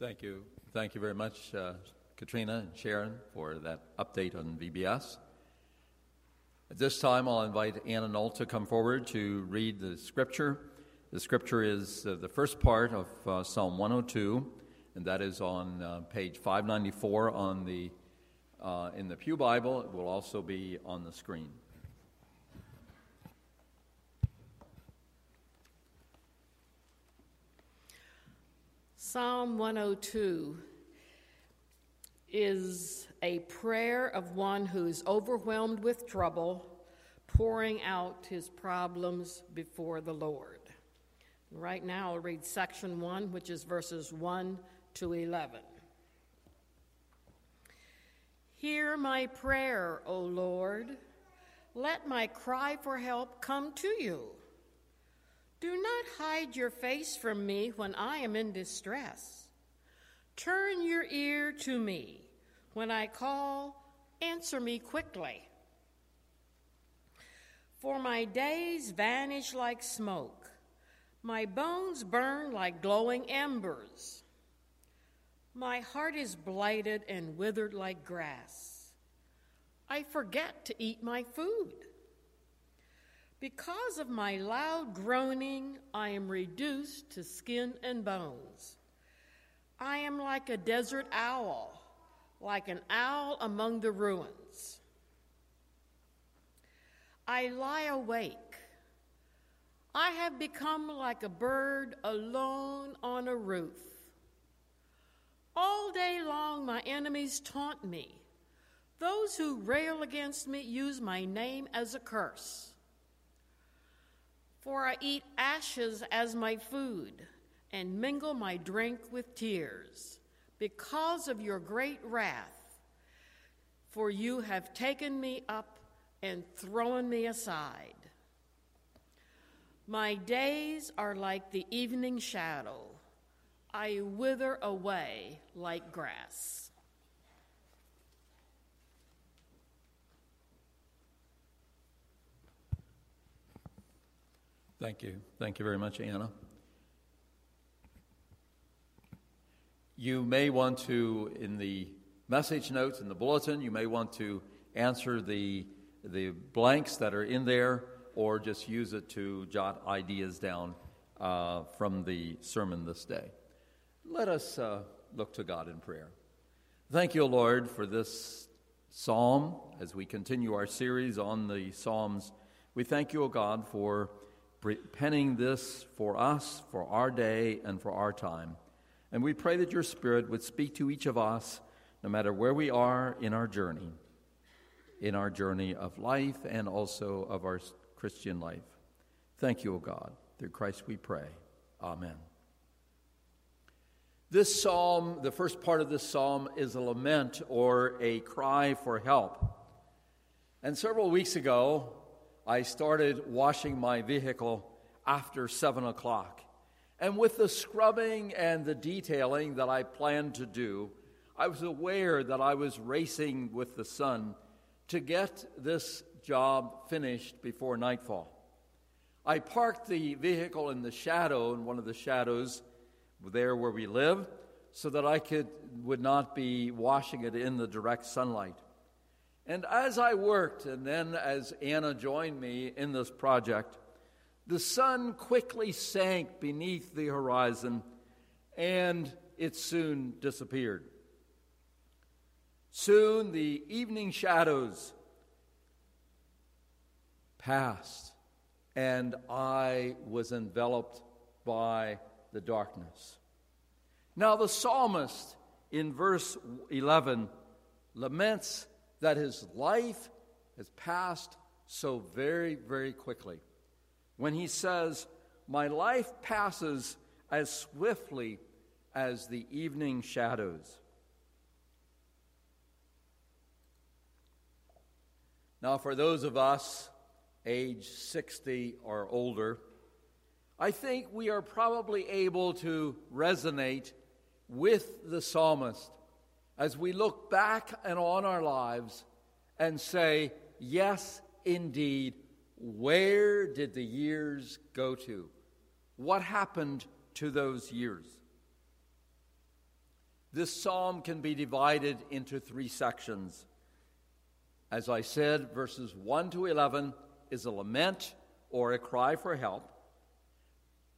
Thank you. Thank you very much, uh, Katrina and Sharon, for that update on VBS. At this time, I'll invite Anna Nolt to come forward to read the scripture. The scripture is uh, the first part of uh, Psalm 102, and that is on uh, page 594 on the, uh, in the Pew Bible. It will also be on the screen. Psalm 102 is a prayer of one who is overwhelmed with trouble, pouring out his problems before the Lord. Right now, I'll read section 1, which is verses 1 to 11. Hear my prayer, O Lord. Let my cry for help come to you. Do not hide your face from me when I am in distress. Turn your ear to me. When I call, answer me quickly. For my days vanish like smoke, my bones burn like glowing embers. My heart is blighted and withered like grass. I forget to eat my food. Because of my loud groaning, I am reduced to skin and bones. I am like a desert owl, like an owl among the ruins. I lie awake. I have become like a bird alone on a roof. All day long, my enemies taunt me. Those who rail against me use my name as a curse. For I eat ashes as my food and mingle my drink with tears because of your great wrath. For you have taken me up and thrown me aside. My days are like the evening shadow, I wither away like grass. Thank you. Thank you very much, Anna. You may want to, in the message notes in the bulletin, you may want to answer the, the blanks that are in there or just use it to jot ideas down uh, from the sermon this day. Let us uh, look to God in prayer. Thank you, Lord, for this psalm as we continue our series on the Psalms. We thank you, O God, for penning this for us, for our day, and for our time. And we pray that your Spirit would speak to each of us, no matter where we are in our journey, in our journey of life and also of our Christian life. Thank you, O God. Through Christ we pray. Amen. This psalm, the first part of this psalm, is a lament or a cry for help. And several weeks ago, I started washing my vehicle after 7 o'clock. And with the scrubbing and the detailing that I planned to do, I was aware that I was racing with the sun to get this job finished before nightfall. I parked the vehicle in the shadow, in one of the shadows there where we live, so that I could, would not be washing it in the direct sunlight. And as I worked, and then as Anna joined me in this project, the sun quickly sank beneath the horizon and it soon disappeared. Soon the evening shadows passed, and I was enveloped by the darkness. Now, the psalmist in verse 11 laments that his life has passed so very, very quickly. When he says, My life passes as swiftly as the evening shadows. Now, for those of us age 60 or older, I think we are probably able to resonate with the psalmist as we look back and on our lives and say, yes, indeed, where did the years go to? What happened to those years? This psalm can be divided into three sections. As I said, verses 1 to 11 is a lament or a cry for help.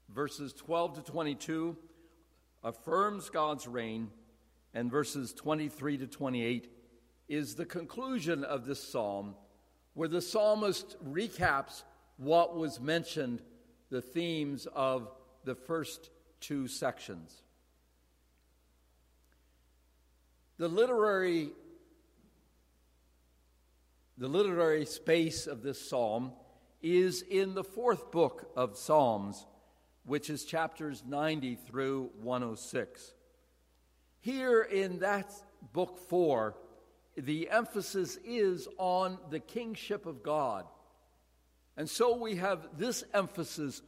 Verses 12 to 22 affirms God's reign, and verses 23 to 28 is the conclusion of this psalm, where the psalmist recaps what was mentioned, the themes of the first two sections. The literary the literary space of this psalm is in the fourth book of Psalms, which is chapters 90 through 106. Here in that book 4, the emphasis is on the kingship of God. And so we have this emphasis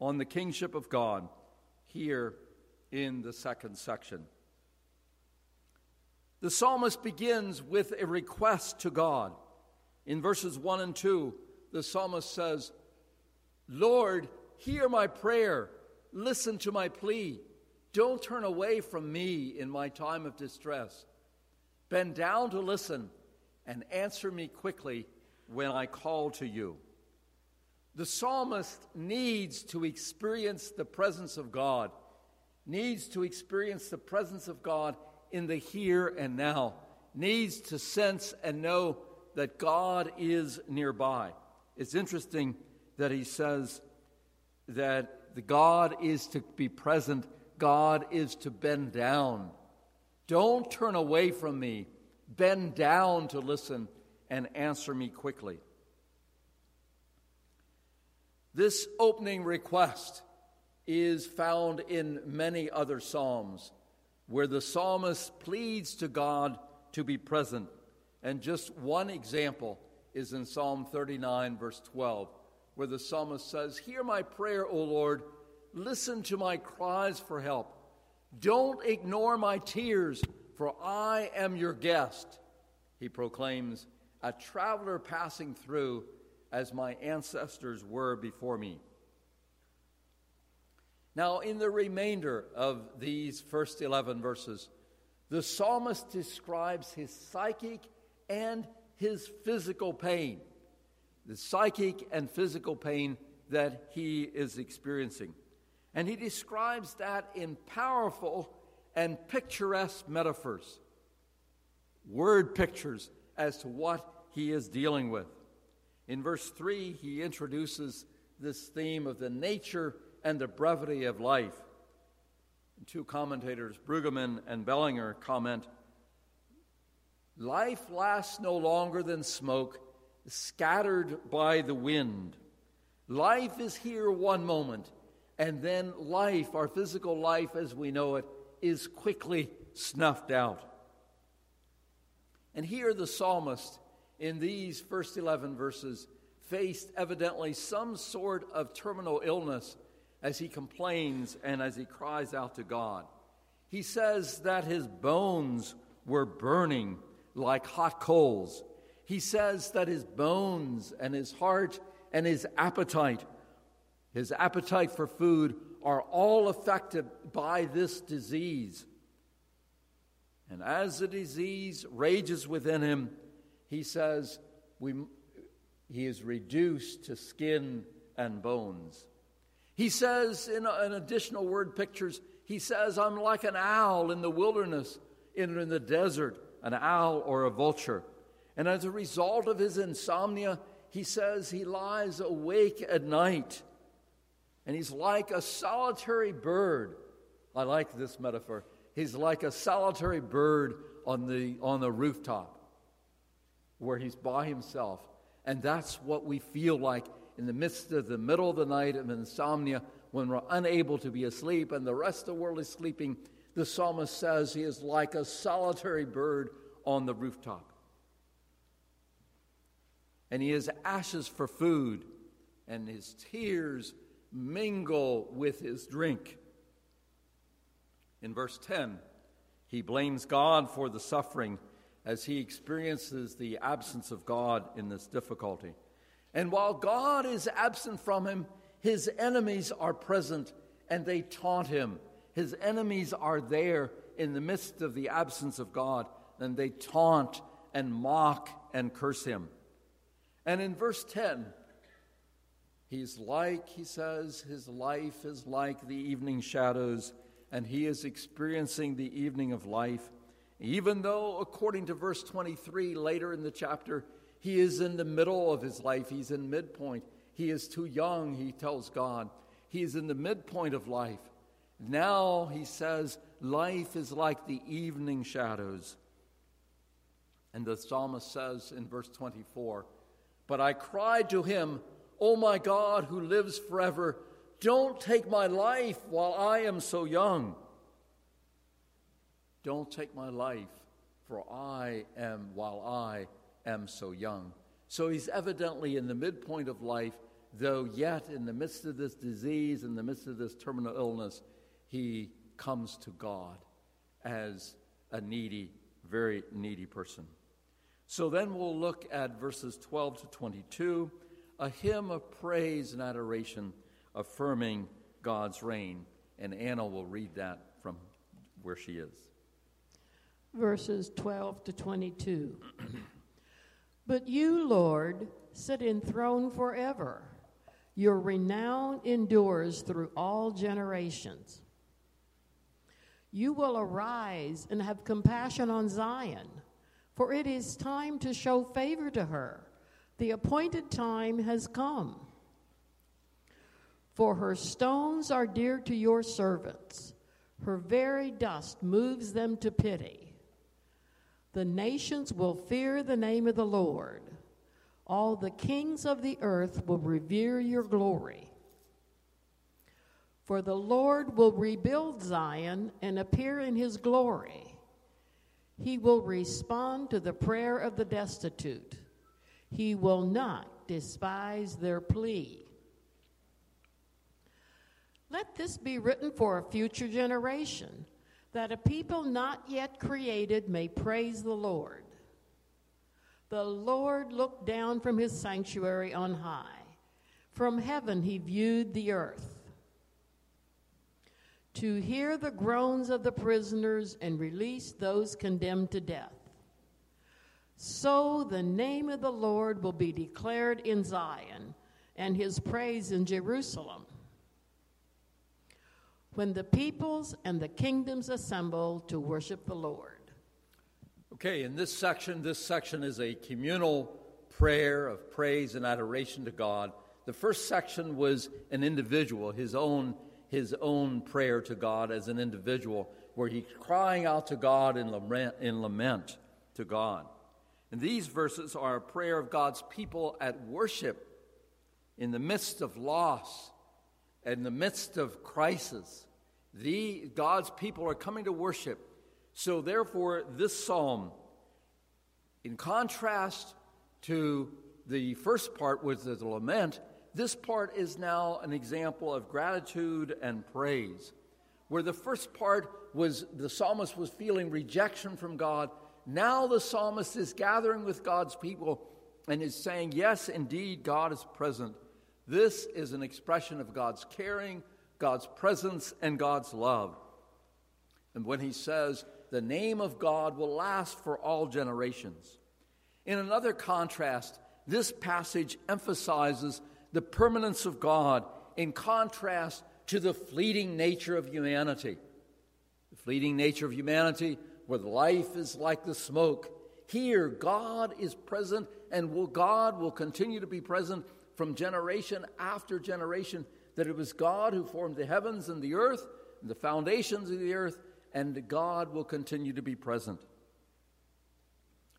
on the kingship of God here in the second section. The psalmist begins with a request to God. In verses 1 and 2, the psalmist says, Lord, hear my prayer, listen to my plea. Don't turn away from me in my time of distress. Bend down to listen and answer me quickly when I call to you. The psalmist needs to experience the presence of God, needs to experience the presence of God in the here and now, needs to sense and know that God is nearby. It's interesting that he says that the God is to be present, God is to bend down. Don't turn away from me. Bend down to listen and answer me quickly. This opening request is found in many other Psalms where the psalmist pleads to God to be present. And just one example is in Psalm 39, verse 12, where the psalmist says, Hear my prayer, O Lord, listen to my cries for help. Don't ignore my tears, for I am your guest. He proclaims, a traveler passing through as my ancestors were before me. Now, in the remainder of these first 11 verses, the psalmist describes his psychic and his physical pain, the psychic and physical pain that he is experiencing. And he describes that in powerful and picturesque metaphors, word pictures as to what he is dealing with. In verse 3, he introduces this theme of the nature and the brevity of life. Two commentators, Brueggemann and Bellinger, comment Life lasts no longer than smoke scattered by the wind. Life is here one moment, and then life, our physical life as we know it, is quickly snuffed out. And here the psalmist in these first 11 verses faced evidently some sort of terminal illness as he complains and as he cries out to God. He says that his bones were burning like hot coals. He says that his bones and his heart and his appetite, his appetite for food, are all affected by this disease. And as the disease rages within him, he says, we, he is reduced to skin and bones. He says, in, an additional word pictures, he says, I'm like an owl in the wilderness, in, in the desert, an owl or a vulture. And as a result of his insomnia, he says he lies awake at night. And he's like a solitary bird. I like this metaphor. He's like a solitary bird on the, on the rooftop where he's by himself. And that's what we feel like in the midst of the middle of the night of insomnia when we're unable to be asleep and the rest of the world is sleeping. The psalmist says he is like a solitary bird on the rooftop. And he has ashes for food, and his tears mingle with his drink. In verse 10, he blames God for the suffering as he experiences the absence of God in this difficulty. And while God is absent from him, his enemies are present and they taunt him. His enemies are there in the midst of the absence of God, and they taunt and mock and curse him. And in verse 10, he's like, he says, his life is like the evening shadows, and he is experiencing the evening of life. Even though, according to verse 23 later in the chapter, he is in the middle of his life, he's in midpoint. He is too young, he tells God. He is in the midpoint of life. Now, he says, life is like the evening shadows. And the psalmist says in verse 24, But I cried to him, O my God, who lives forever, don't take my life while I am so young. Don't take my life, for I am while I am so young. So he's evidently in the midpoint of life, though yet in the midst of this disease, in the midst of this terminal illness, he comes to God as a needy, very needy person. So then we'll look at verses 12 to 22, a hymn of praise and adoration affirming God's reign. And Anna will read that from where she is. Verses 12 to 22. but you, Lord, sit enthroned forever. Your renown endures through all generations. You will arise and have compassion on Zion for it is time to show favor to her. The appointed time has come. For her stones are dear to your servants, her very dust moves them to pity. The nations will fear the name of the Lord. All the kings of the earth will revere your glory. For the Lord will rebuild Zion and appear in his glory. He will respond to the prayer of the destitute. He will not despise their plea. Let this be written for a future generation, that a people not yet created may praise the Lord. The Lord looked down from his sanctuary on high. From heaven he viewed the earth to hear the groans of the prisoners and release those condemned to death. So the name of the Lord will be declared in Zion and his praise in Jerusalem. When the peoples and the kingdoms assemble to worship the Lord. Okay, in this section, this section is a communal prayer of praise and adoration to God. The first section was an individual, his own his own prayer to God as an individual, where he's crying out to God in lament, in lament to God. And these verses are a prayer of God's people at worship in the midst of loss, in the midst of crisis. The, God's people are coming to worship. So, therefore, this psalm, in contrast to the first part, is the lament, this part is now an example of gratitude and praise. Where the first part was the psalmist was feeling rejection from God, now the psalmist is gathering with God's people and is saying, Yes, indeed, God is present. This is an expression of God's caring, God's presence, and God's love. And when he says, The name of God will last for all generations. In another contrast, this passage emphasizes the permanence of God in contrast to the fleeting nature of humanity. The fleeting nature of humanity, where life is like the smoke. Here, God is present, and will, God will continue to be present from generation after generation. That it was God who formed the heavens and the earth, and the foundations of the earth, and God will continue to be present.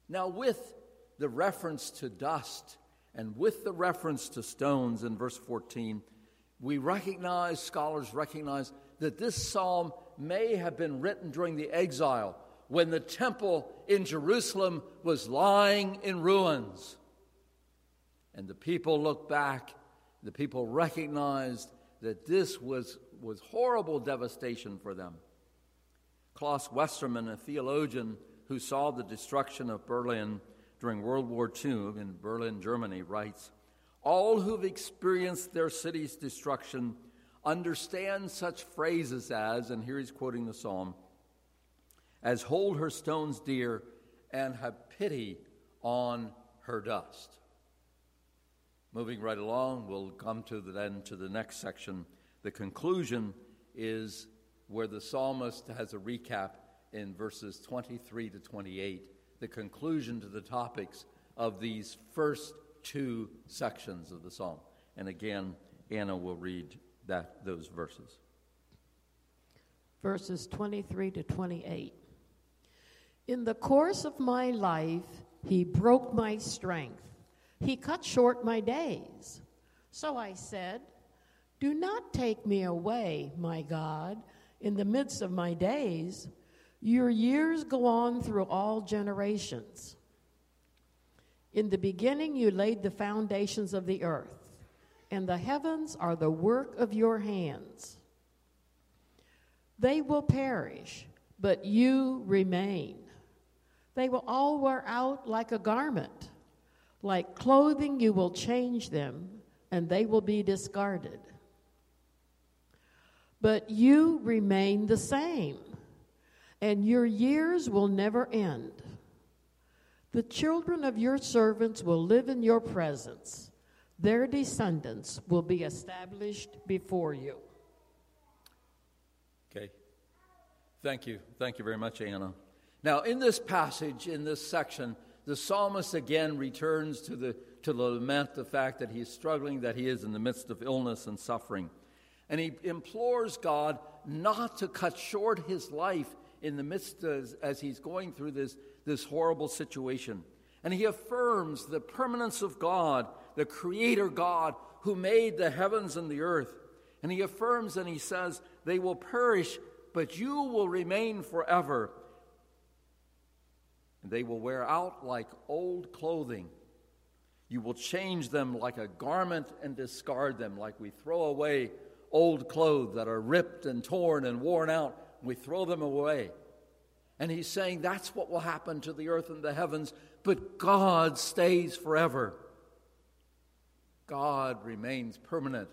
Now, with the reference to dust, and with the reference to stones in verse 14, we recognize, scholars recognize, that this psalm may have been written during the exile when the temple in Jerusalem was lying in ruins. And the people looked back, the people recognized that this was, was horrible devastation for them. Klaus Westermann, a theologian who saw the destruction of Berlin, during World War II in Berlin, Germany, writes All who've experienced their city's destruction understand such phrases as, and here he's quoting the psalm, as hold her stones dear and have pity on her dust. Moving right along, we'll come to the, then to the next section. The conclusion is where the psalmist has a recap in verses 23 to 28, the conclusion to the topics of these first two sections of the psalm. And again, Anna will read that, those verses. Verses 23 to 28. In the course of my life, he broke my strength. He cut short my days. So I said, Do not take me away, my God, in the midst of my days. Your years go on through all generations. In the beginning, you laid the foundations of the earth, and the heavens are the work of your hands. They will perish, but you remain. They will all wear out like a garment. Like clothing, you will change them, and they will be discarded. But you remain the same, and your years will never end. The children of your servants will live in your presence, their descendants will be established before you. Okay. Thank you. Thank you very much, Anna. Now, in this passage, in this section, the psalmist again returns to the, to lament the fact that he is struggling, that he is in the midst of illness and suffering. And he implores God not to cut short his life in the midst of, as he's going through this, this horrible situation. And he affirms the permanence of God, the Creator God who made the heavens and the earth. And he affirms and he says, They will perish, but you will remain forever and they will wear out like old clothing. You will change them like a garment and discard them, like we throw away old clothes that are ripped and torn and worn out. We throw them away. And he's saying that's what will happen to the earth and the heavens, but God stays forever. God remains permanent.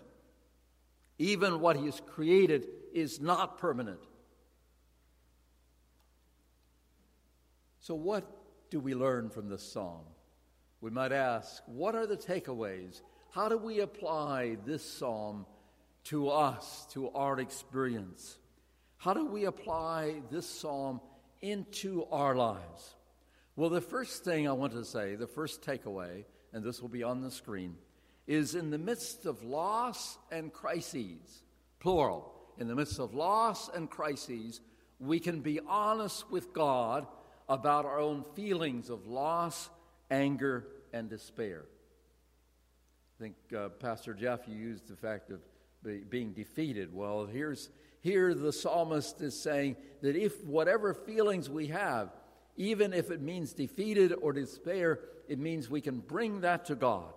Even what he has created is not permanent. So, what do we learn from this psalm? We might ask, what are the takeaways? How do we apply this psalm to us, to our experience? How do we apply this psalm into our lives? Well, the first thing I want to say, the first takeaway, and this will be on the screen, is in the midst of loss and crises, plural, in the midst of loss and crises, we can be honest with God about our own feelings of loss, anger, and despair. I think, uh, Pastor Jeff, you used the fact of be, being defeated. Well, here's here the psalmist is saying that if whatever feelings we have, even if it means defeated or despair, it means we can bring that to God.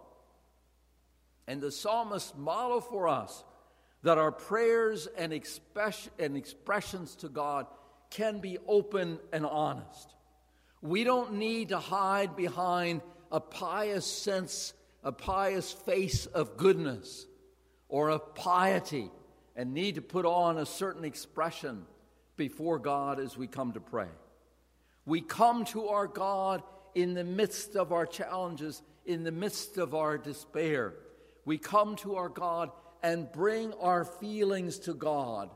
And the psalmist model for us that our prayers and, express, and expressions to God can be open and honest. We don't need to hide behind a pious sense, a pious face of goodness or of piety and need to put on a certain expression before God as we come to pray. We come to our God in the midst of our challenges, in the midst of our despair. We come to our God and bring our feelings to God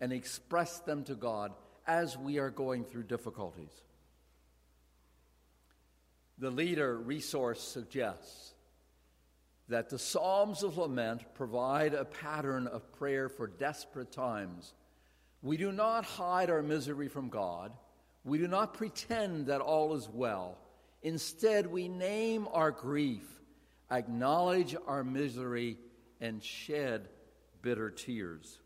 and express them to God as we are going through difficulties. The leader resource suggests that the Psalms of Lament provide a pattern of prayer for desperate times. We do not hide our misery from God. We do not pretend that all is well. Instead, we name our grief, acknowledge our misery, and shed bitter tears.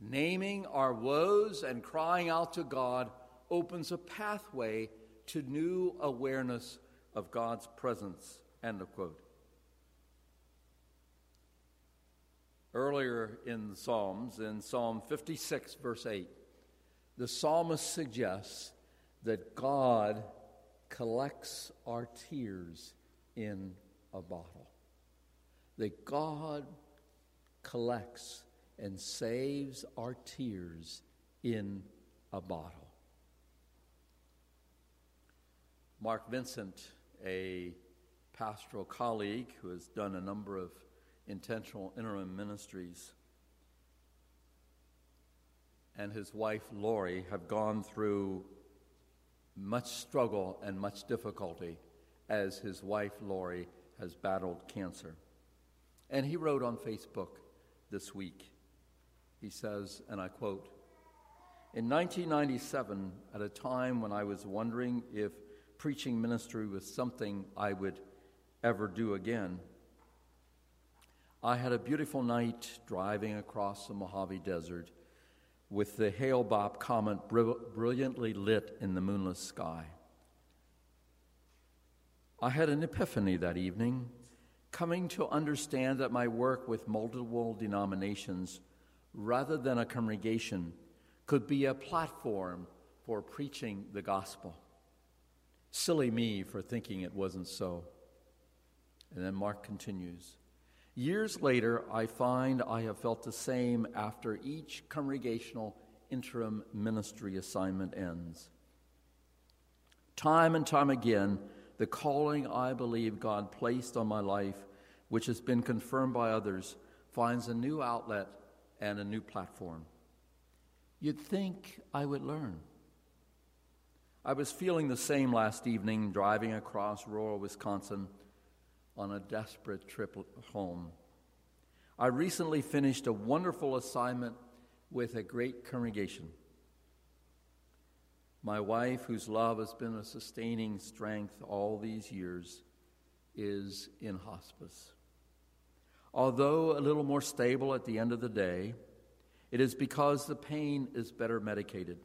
Naming our woes and crying out to God opens a pathway to new awareness of God's presence. End of quote. Earlier in the Psalms, in Psalm 56, verse 8, the psalmist suggests that God collects our tears in a bottle. That God collects and saves our tears in a bottle. Mark Vincent, a pastoral colleague who has done a number of intentional interim ministries, and his wife Lori have gone through much struggle and much difficulty as his wife Lori has battled cancer. And he wrote on Facebook this week, he says, and I quote, in 1997, at a time when I was wondering if preaching ministry was something I would ever do again, I had a beautiful night driving across the Mojave Desert with the Hale Bopp comet brilliantly lit in the moonless sky. I had an epiphany that evening, coming to understand that my work with multiple denominations, rather than a congregation, could be a platform for preaching the gospel. Silly me for thinking it wasn't so. And then Mark continues. Years later, I find I have felt the same after each congregational interim ministry assignment ends. Time and time again, the calling I believe God placed on my life, which has been confirmed by others, finds a new outlet and a new platform. You'd think I would learn. I was feeling the same last evening driving across rural Wisconsin on a desperate trip home. I recently finished a wonderful assignment with a great congregation. My wife, whose love has been a sustaining strength all these years, is in hospice. Although a little more stable at the end of the day, it is because the pain is better medicated.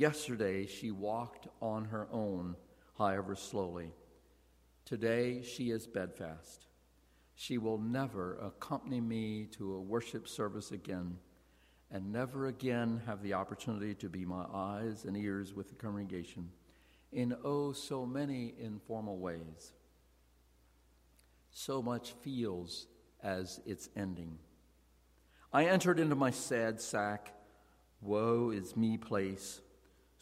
Yesterday, she walked on her own, however slowly. Today she is bedfast. She will never accompany me to a worship service again and never again have the opportunity to be my eyes and ears with the congregation in oh so many informal ways. So much feels as it's ending. I entered into my sad sack, woe is me place,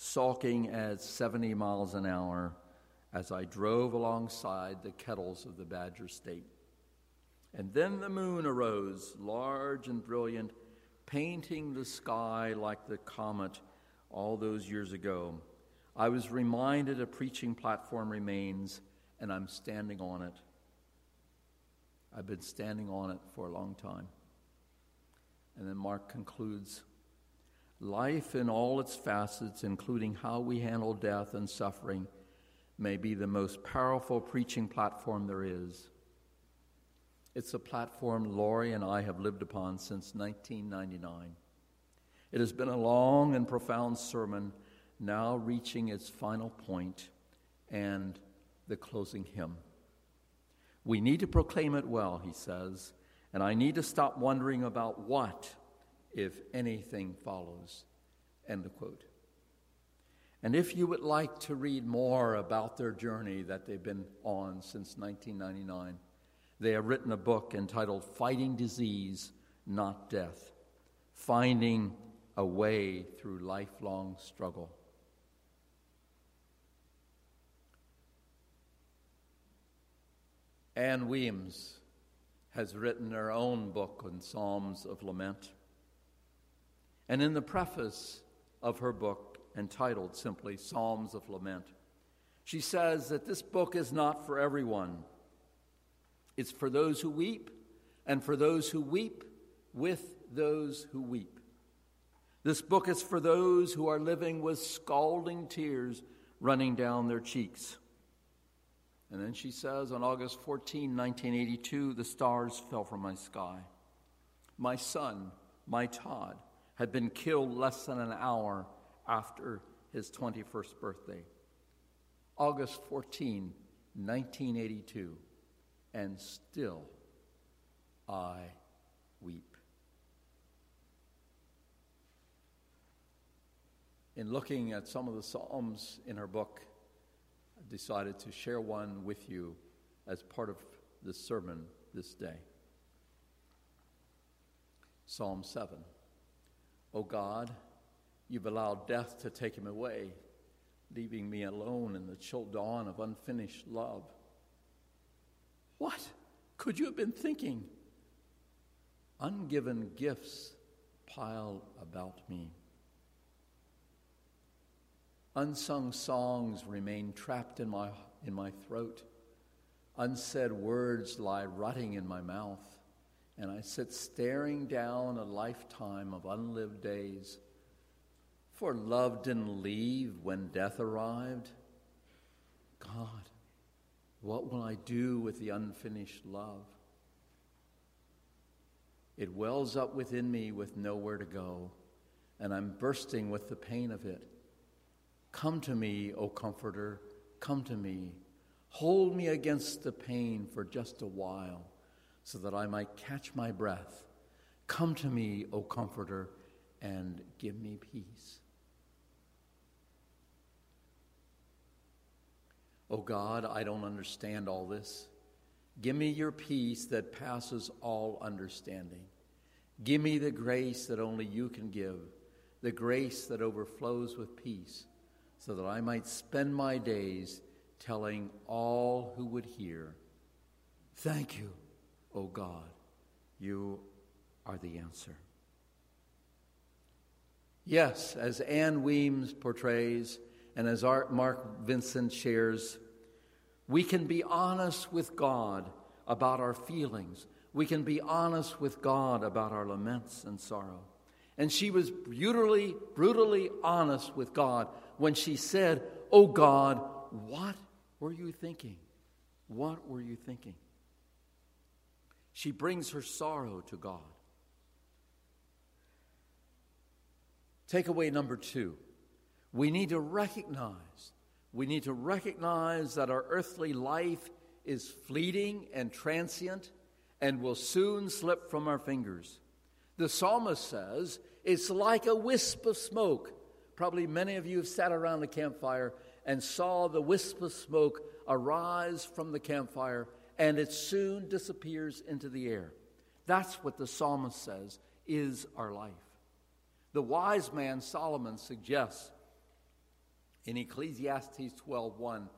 sulking at 70 miles an hour as I drove alongside the kettles of the Badger State. And then the moon arose, large and brilliant, painting the sky like the comet all those years ago. I was reminded a preaching platform remains, and I'm standing on it. I've been standing on it for a long time. And then Mark concludes Life in all its facets, including how we handle death and suffering, may be the most powerful preaching platform there is. It's a platform Lori and I have lived upon since 1999. It has been a long and profound sermon, now reaching its final point and the closing hymn. We need to proclaim it well, he says, and I need to stop wondering about what, if anything, follows. End of quote. And if you would like to read more about their journey that they've been on since 1999, they have written a book entitled Fighting Disease, Not Death Finding a Way Through Lifelong Struggle. Ann Weems has written her own book on Psalms of Lament. And in the preface of her book, entitled simply Psalms of Lament. She says that this book is not for everyone. It's for those who weep, and for those who weep with those who weep. This book is for those who are living with scalding tears running down their cheeks. And then she says, on August 14, 1982, the stars fell from my sky. My son, my Todd, had been killed less than an hour after his 21st birthday. August 14, 1982, and still I weep. In looking at some of the Psalms in her book, I decided to share one with you as part of this sermon this day. Psalm 7. O God, You've allowed death to take him away, leaving me alone in the chill dawn of unfinished love. What could you have been thinking? Ungiven gifts pile about me. Unsung songs remain trapped in my, in my throat. Unsaid words lie rotting in my mouth, and I sit staring down a lifetime of unlived days. For love didn't leave when death arrived. God, what will I do with the unfinished love? It wells up within me with nowhere to go, and I'm bursting with the pain of it. Come to me, O Comforter, come to me. Hold me against the pain for just a while, so that I might catch my breath. Come to me, O Comforter, and give me peace. O God, I don't understand all this. Give me your peace that passes all understanding. Give me the grace that only you can give, the grace that overflows with peace, so that I might spend my days telling all who would hear, Thank you, O God. You are the answer. Yes, as Ann Weems portrays, and as Mark Vincent shares, we can be honest with God about our feelings. We can be honest with God about our laments and sorrow. And she was brutally, brutally honest with God when she said, Oh God, what were you thinking? What were you thinking? She brings her sorrow to God. Takeaway number two we need to recognize we need to recognize that our earthly life is fleeting and transient and will soon slip from our fingers. The psalmist says it's like a wisp of smoke. Probably many of you have sat around a campfire and saw the wisp of smoke arise from the campfire and it soon disappears into the air. That's what the psalmist says is our life. The wise man Solomon suggests in Ecclesiastes 12:1.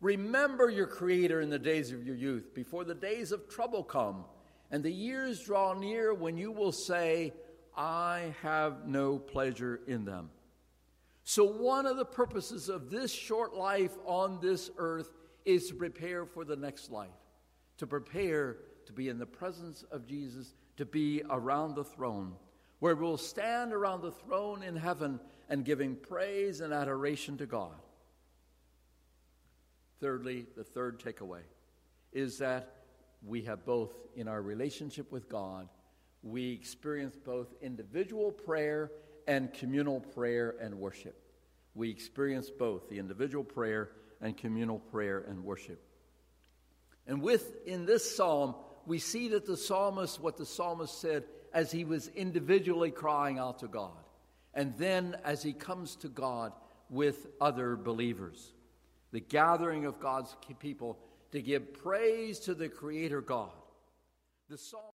Remember your creator in the days of your youth, before the days of trouble come, and the years draw near when you will say, I have no pleasure in them. So, one of the purposes of this short life on this earth is to prepare for the next life, to prepare to be in the presence of Jesus, to be around the throne, where we'll stand around the throne in heaven and giving praise and adoration to God. Thirdly, the third takeaway is that we have both in our relationship with God, we experience both individual prayer and communal prayer and worship. We experience both the individual prayer and communal prayer and worship. And with in this psalm, we see that the psalmist, what the psalmist said as he was individually crying out to God and then as he comes to God with other believers. The gathering of God's people to give praise to the Creator God. The psalm